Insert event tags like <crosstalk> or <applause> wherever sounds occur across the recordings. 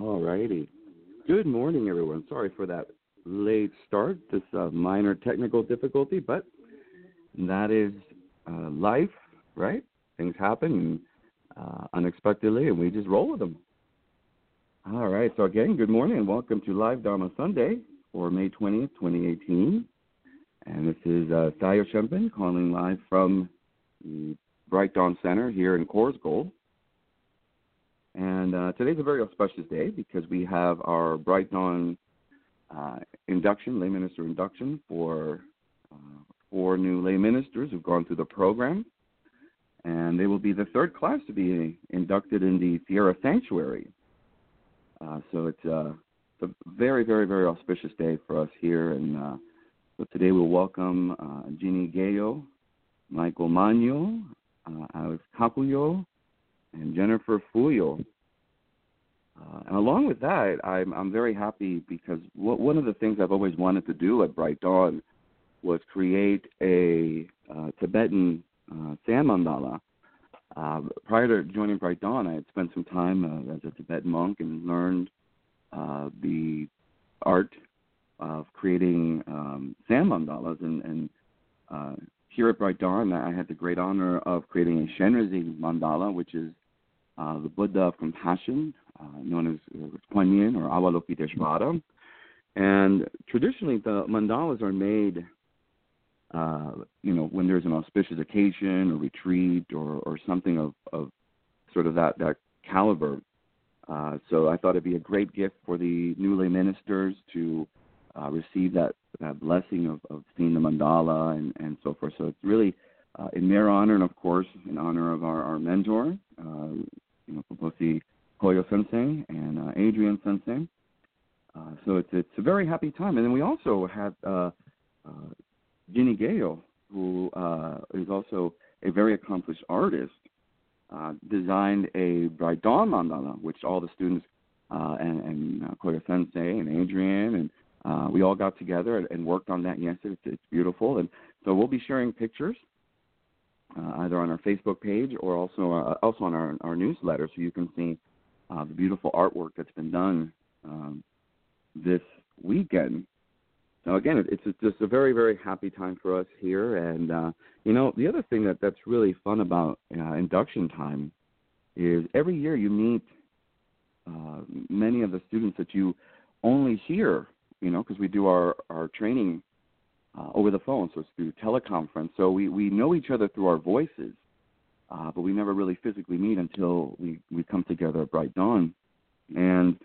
All righty. Good morning, everyone. Sorry for that late start, this uh, minor technical difficulty, but that is uh, life, right? Things happen uh, unexpectedly, and we just roll with them. All right. So, again, good morning and welcome to Live Dharma Sunday for May 20th, 2018. And this is uh, Sayo Shenpän calling live from the Bright Dawn Center here in Coarsegold. And uh, today's a very auspicious day because we have our Bright Dawn uh, induction, lay minister induction for uh, four new lay ministers who've gone through the program. And they will be the third class to be inducted in the Sierra Sanctuary. Uh, so it's, uh, it's, a very, very, very auspicious day for us here. And uh, so today we'll welcome Jeannie Gayo, Michael Magno, Alex Kakuyo, and Jennifer Fuyo. Uh, and along with that, I'm I'm very happy because one of the things I've always wanted to do at Bright Dawn was create a uh, Tibetan uh, sand mandala. Uh, prior to joining Bright Dawn, I had spent some time uh, as a Tibetan monk and learned uh, the art of creating um, sand mandalas. And, and uh, here at Bright Dawn, I had the great honor of creating a Chenrezig mandala, which is uh, the Buddha of compassion, uh, known as uh, Kuan Yin or Avalokiteshvara. And traditionally, the mandalas are made, uh, you know, when there's an auspicious occasion or retreat or, or something of, of sort of that, that caliber. Uh, so I thought it'd be a great gift for the new lay ministers to uh, receive that, that blessing of, of seeing the mandala and, and so forth. So it's really uh, in their honor and, of course, in honor of our, our mentor, uh, know, Kubose Koyo Sensei and uh, Adrian Sensei. Uh, so it's it's a very happy time. And then we also have uh, uh, Ginny Gale, who uh, is also a very accomplished artist, uh, designed a Bright Dawn mandala, which all the students uh, and, and uh, Koyo Sensei and Adrian and uh, we all got together and, and worked on that yesterday. It's, it's beautiful, and so we'll be sharing pictures uh, either on our Facebook page or also uh, also on our our newsletter, so you can see uh, the beautiful artwork that's been done um, this weekend. So again, it's just a very, very happy time for us here. And uh, you know, the other thing that that's really fun about uh, induction time is every year you meet uh, many of the students that you only hear, you know, because we do our our training uh, over the phone, so it's through teleconference. So we we know each other through our voices uh, but we never really physically meet until we we come together at Bright Dawn, and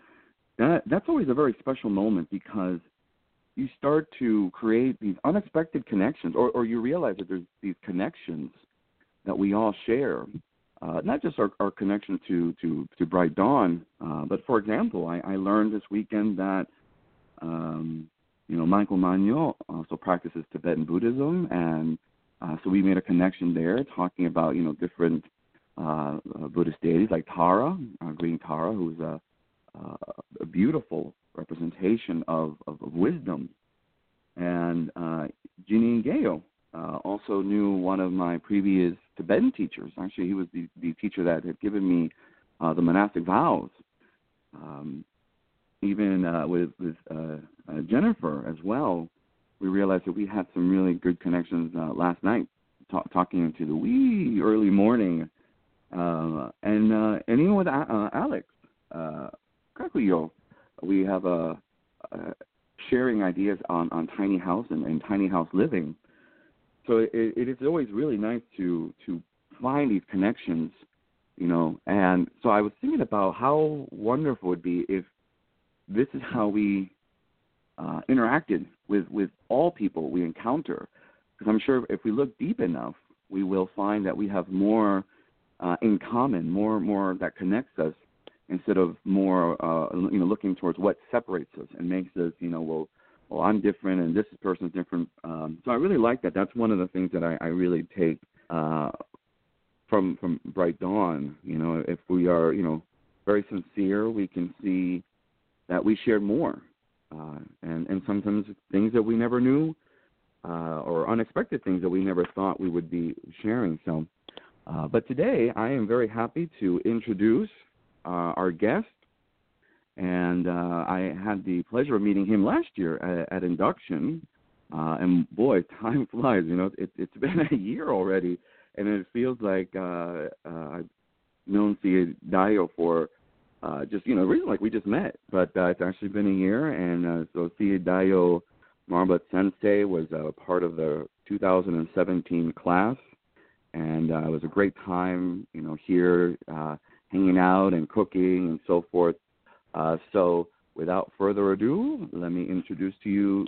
that that's always a very special moment because you start to create these unexpected connections, or or you realize that there's these connections that we all share. Uh, not just our, our connection to, to, to Bright Dawn, uh, but for example, I, I learned this weekend that um, you know Michael Magno also practices Tibetan Buddhism, and uh, so we made a connection there, talking about you know different uh, Buddhist deities like Tara, uh, Green Tara, who's a, uh, a beautiful representation of, of, of wisdom. And uh, Gyo uh, also knew one of my previous Tibetan teachers. Actually, he was the, the teacher that had given me uh, the monastic vows. Um, even uh, with, with uh, uh, Jennifer as well, we realized that we had some really good connections uh, last night, talk, talking into the wee early morning. Uh, and uh, and even with uh, Alex uh, we have a, a sharing ideas on, on tiny house and, and tiny house living. So it, it is always really nice to to find these connections, you know. And so I was thinking about how wonderful it would be if this is how we uh, interacted with with all people we encounter. Because I'm sure if we look deep enough, we will find that we have more uh, in common, more more that connects us instead of more uh, you know looking towards what separates us and makes us you know well well I'm different and this person's different. Um, so I really like that. That's one of the things that I, I really take uh, from from Bright Dawn. You know, if we are you know very sincere, we can see that we shared more, uh, and and sometimes things that we never knew. Uh, or unexpected things that we never thought we would be sharing. So, uh, but today I am very happy to introduce uh, our guest, and uh, I had the pleasure of meeting him last year at, at induction. Uh, and boy, <laughs> time flies. You know, it, it's been a year already, and it feels like I've known CJ Daiyo for uh, just you know, reason like we just met, but uh, it's actually been a year. And uh, so CJ Daiyo Marbut Sensei was uh, part of the 2017 class, and uh, it was a great time. You know, here. Uh, hanging out and cooking and so forth. Uh, so, without further ado, let me introduce to you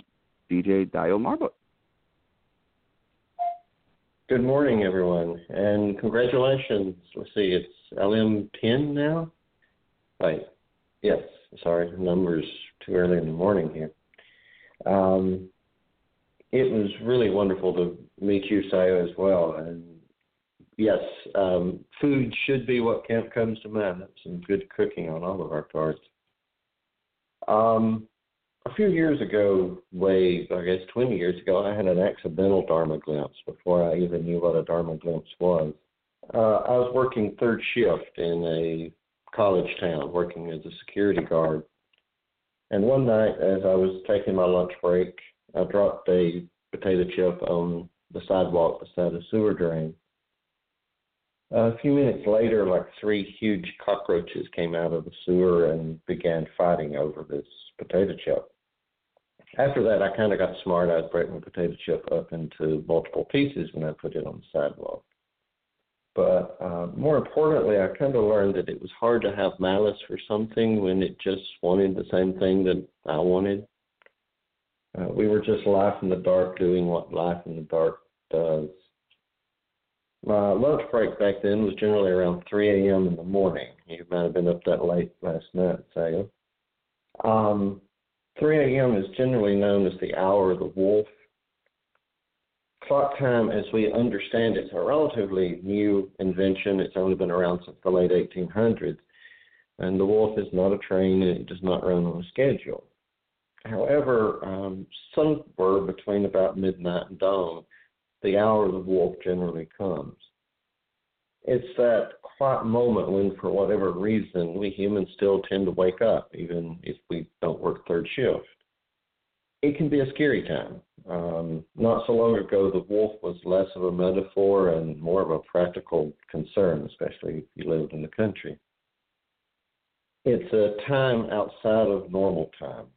CJ Daiyo Marbut. Good morning, everyone, and congratulations. Let's see, it's LM10 now? Right. Yes, sorry, numbers too early in the morning here. Um, it was really wonderful to meet you, Sayo, as well, and yes, um, food should be what comes to mind. Some good cooking on all of our parts. Um, a few years ago, way I guess 20 years ago, I had an accidental Dharma glimpse before I even knew what a Dharma glimpse was. Uh, I was working third shift in a college town, working as a security guard. And one night, as I was taking my lunch break, I dropped a potato chip on the sidewalk beside a sewer drain. A few minutes later, like three huge cockroaches came out of the sewer and began fighting over this potato chip. After that, I kind of got smart. I'd break my potato chip up into multiple pieces and I put it on the sidewalk. But uh, more importantly, I kind of learned that it was hard to have malice for something when it just wanted the same thing that I wanted. Uh, we were just life in the dark doing what life in the dark does. My lunch break back then was generally around 3 a.m. in the morning. You might have been up that late last night, say. Um, 3 a.m. is generally known as the hour of the wolf. Clock time, as we understand it, is a relatively new invention. It's only been around since the late 1800s. And the wolf is not a train and it does not run on a schedule. However, um, somewhere between about midnight and dawn, the hour of the wolf generally comes. It's that quiet moment when, for whatever reason, we humans still tend to wake up, even if we don't work third shift. It can be a scary time. Um, not so long ago, the wolf was less of a metaphor and more of a practical concern, especially if you lived in the country. It's a time outside of normal time.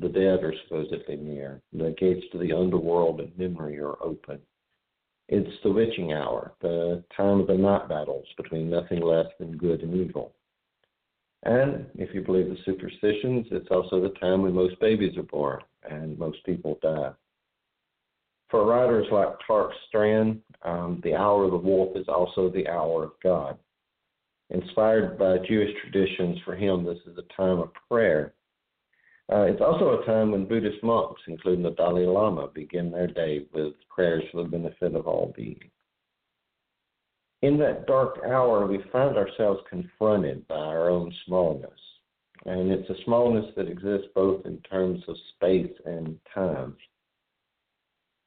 The dead are supposedly near. The gates to the underworld and memory are open. It's the witching hour, the time of the night battles between nothing less than good and evil. And if you believe the superstitions, it's also the time when most babies are born and most people die. For writers like Clark Strand, um, the hour of the wolf is also the hour of God. Inspired by Jewish traditions, for him, this is a time of prayer uh, it's also a time when Buddhist monks, including the Dalai Lama, begin their day with prayers for the benefit of all beings. in that dark hour, we find ourselves confronted by our own smallness. And it's a smallness that exists both in terms of space and time.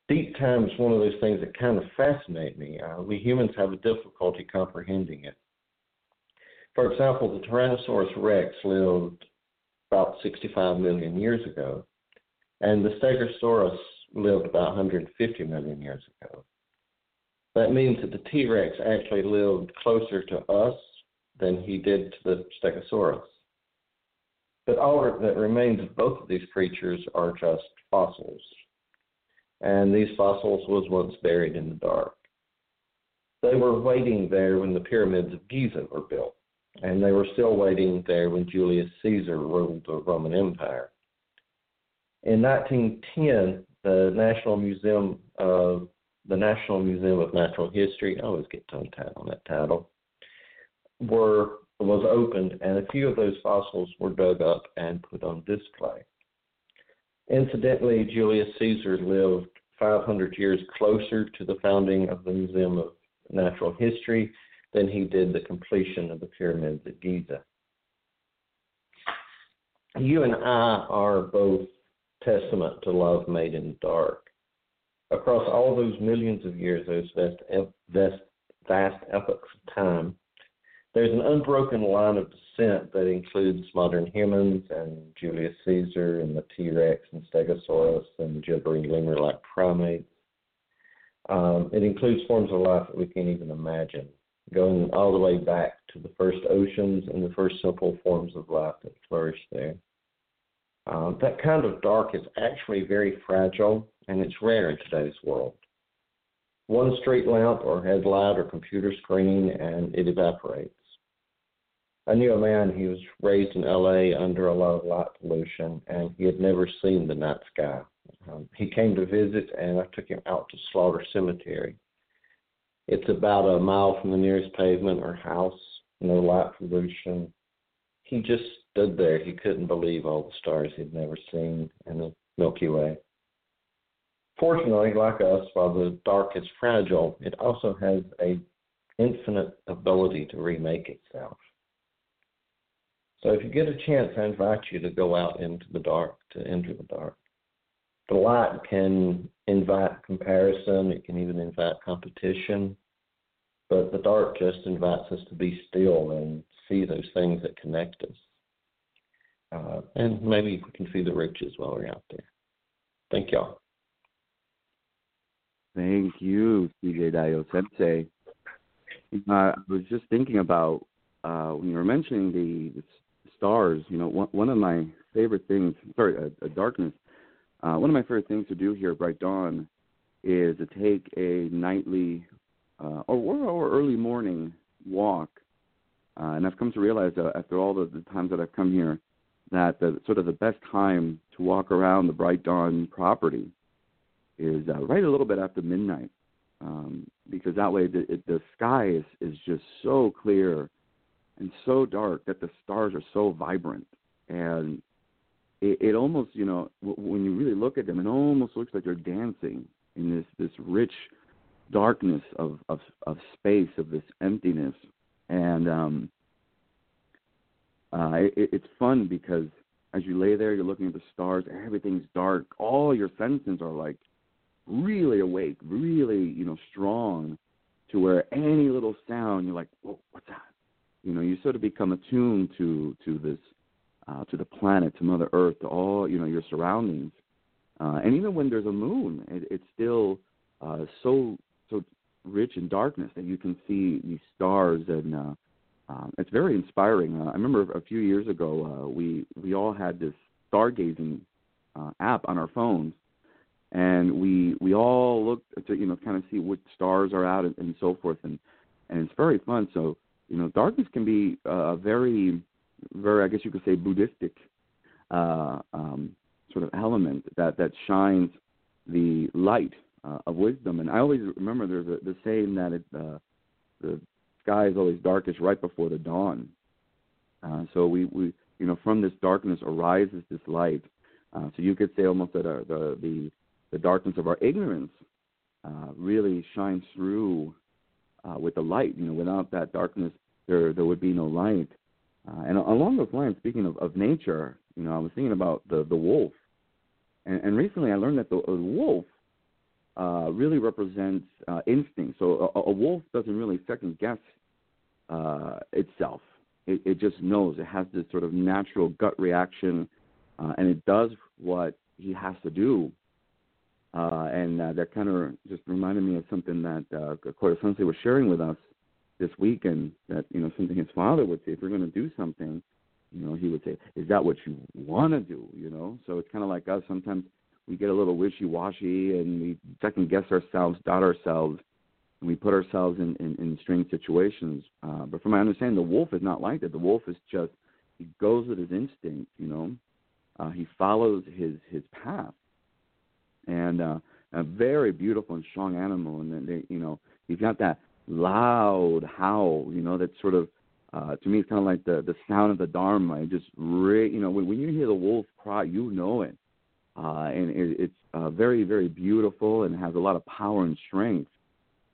Deep time is one of those things that kind of fascinate me. Uh, we humans have a difficulty comprehending it. For example, the Tyrannosaurus rex lived about 65 million years ago, and the Stegosaurus lived about 150 million years ago. That means that the T Rex actually lived closer to us than he did to the Stegosaurus. But all that remains of both of these creatures are just fossils. And these fossils was once buried in the dark. They were waiting there when the pyramids of Giza were built, and they were still waiting there when Julius Caesar ruled the Roman Empire. In 1910, the National Museum of the National Museum of Natural History, I always get tongue tied on that title, were was opened and a few of those fossils were dug up and put on display. Incidentally, Julius Caesar lived 500 years closer to the founding of the Museum of Natural History than he did the completion of the pyramids at Giza. You and I are both testament to love made in the dark. Across all those millions of years, those vast, vast, vast epochs of time, there's an unbroken line of descent that includes modern humans and Julius Caesar and the T Rex and Stegosaurus and gibbering lemur like primates. Um, it includes forms of life that we can't even imagine, going all the way back to the first oceans and the first simple forms of life that flourished there. Um, that kind of dark is actually very fragile and it's rare in today's world. One street lamp or headlight or computer screen and it evaporates. I knew a man, he was raised in LA under a lot of light pollution and he had never seen the night sky. Um, he came to visit and I took him out to Slaughter Cemetery. It's about a mile from the nearest pavement or house, no light pollution. He just stood there. He couldn't believe all the stars he'd never seen in the Milky Way. Fortunately, like us, while the dark is fragile, it also has a infinite ability to remake itself. So if you get a chance, I invite you to go out into the dark, to enter the dark. The light can invite comparison, it can even invite competition, but the dark just invites us to be still and see those things that connect us. Uh, and maybe we can see the riches while we're out there. Thank y'all. Thank you, CJ Daiyo Sensei. Uh, I was just thinking about uh, when you were mentioning the, the stars. You know, one, one of my favorite things, sorry, a, a darkness. Uh, one of my favorite things to do here at Bright Dawn is to take a nightly uh, or, or early morning walk. Uh, and I've come to realize uh, after all the, the times that I've come here that the sort of the best time to walk around the Bright Dawn property is uh, right a little bit after midnight, um, because that way the, it, the sky is is just so clear and so dark that the stars are so vibrant, and it, it almost you know w- when you really look at them, it almost looks like they're dancing in this this rich darkness of of, of space of this emptiness, and um, uh, it, it's fun because as you lay there, you're looking at the stars, everything's dark, all your senses are like really awake, really, you know, strong to where any little sound you're like, Whoa, what's that? You know, you sort of become attuned to to this uh, to the planet, to Mother Earth, to all you know your surroundings. Uh, and even when there's a moon, it, it's still uh, so so rich in darkness that you can see these stars, and uh, um, it's very inspiring. Uh, I remember a few years ago, uh, we we all had this stargazing uh, app on our phones, and we we all look to you know kind of see what stars are out and, and so forth and and it's very fun so you know darkness can be a very very i guess you could say buddhistic uh um sort of element that that shines the light uh, of wisdom. And i always remember there's a the saying that it uh the sky is always darkest right before the dawn. Uh so we we you know from this darkness arises this light. Uh, so you could say almost that uh, the the the darkness of our ignorance uh, really shines through uh, with the light. You know, without that darkness, there there would be no light. Uh, and along those lines, speaking of, of nature, you know, I was thinking about the the wolf, and, and recently I learned that the, the wolf uh, really represents uh, instinct. So a, a wolf doesn't really second guess uh, itself. It, it just knows. It has this sort of natural gut reaction, uh, and it does what he has to do. Uh, and uh, that kind of just reminded me of something that uh, Sensei was sharing with us this weekend. That you know something his father would say if you're going to do something, you know he would say, "Is that what you want to do?" You know. So it's kind of like us. Sometimes we get a little wishy-washy and we second guess ourselves, doubt ourselves, and we put ourselves in, in, in strange situations. Uh, but from my understanding, the wolf is not like that. The wolf is just he goes with his instinct. You know, uh, he follows his his path, and uh, a very beautiful and strong animal. And then they, you know, he's got that loud howl. You know, that sort of uh, to me, it's kind of like the the sound of the Dharma. It just, re- you know, when, when you hear the wolf cry, you know it, uh, and it, it's uh, very, very beautiful and has a lot of power and strength.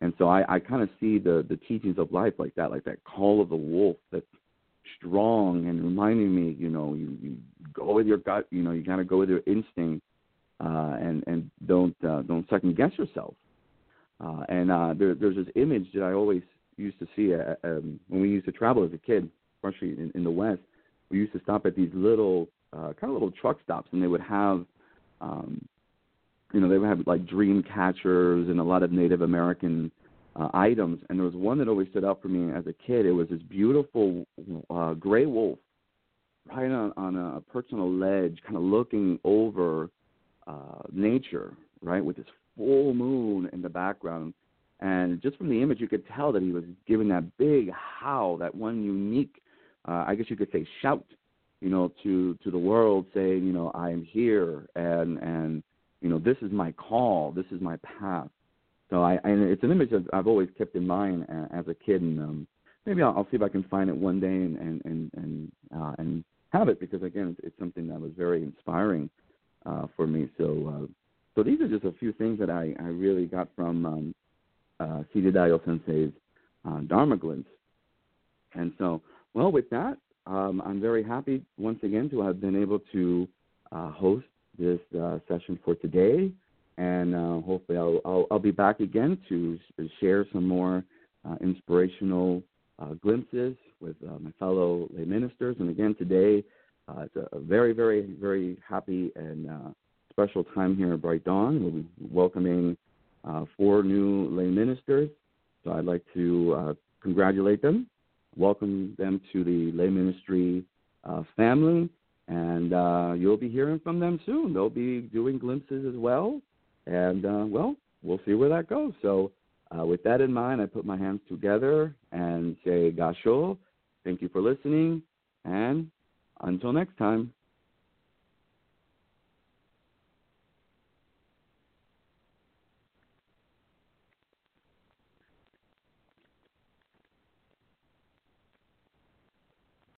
And so I, I kind of see the the teachings of life like that, like that call of the wolf that's strong and reminding me, you know, you, you go with your gut, you know, you got to go with your instinct, uh, and and don't uh, don't second guess yourself. Uh, and uh, there, there's this image that I always used to see uh, um, when we used to travel as a kid, especially in, in the West. We used to stop at these little uh, kind of little truck stops, and they would have um, you know, they would have like dream catchers and a lot of Native American uh, items. And there was one that always stood out for me as a kid. It was this beautiful uh, gray wolf right on, on a perch on a ledge, kind of looking over uh, nature, right, with this full moon in the background. And just from the image, you could tell that he was giving that big howl, that one unique, uh, I guess you could say, shout, you know, to to the world, saying, you know, I am here, and and you know, this is my call, this is my path. So I, and it's an image that I've always kept in mind as a kid, and um, maybe I'll, I'll see if I can find it one day and and and and, uh, and have it because again, it's, it's something that was very inspiring uh, for me. So uh, so these are just a few things that I I really got from um, uh, Daiyo Sensei's uh, Dharma glimpse. And so, well, with that, um, I'm very happy once again to have been able to uh, host this uh, session for today, and uh, hopefully I'll, I'll, I'll, be back again to share some more uh, inspirational uh, glimpses with uh, my fellow lay ministers. And again, today uh, it's a, very, very, very happy and special time here at Bright Dawn. We'll be welcoming four new lay ministers. So I'd like to congratulate them, welcome them to the lay ministry family and uh, you'll be hearing from them soon. They'll be doing glimpses as well, and uh, well, we'll see where that goes. So, uh, with that in mind, I put my hands together and say, Gasho, thank you for listening, and until next time.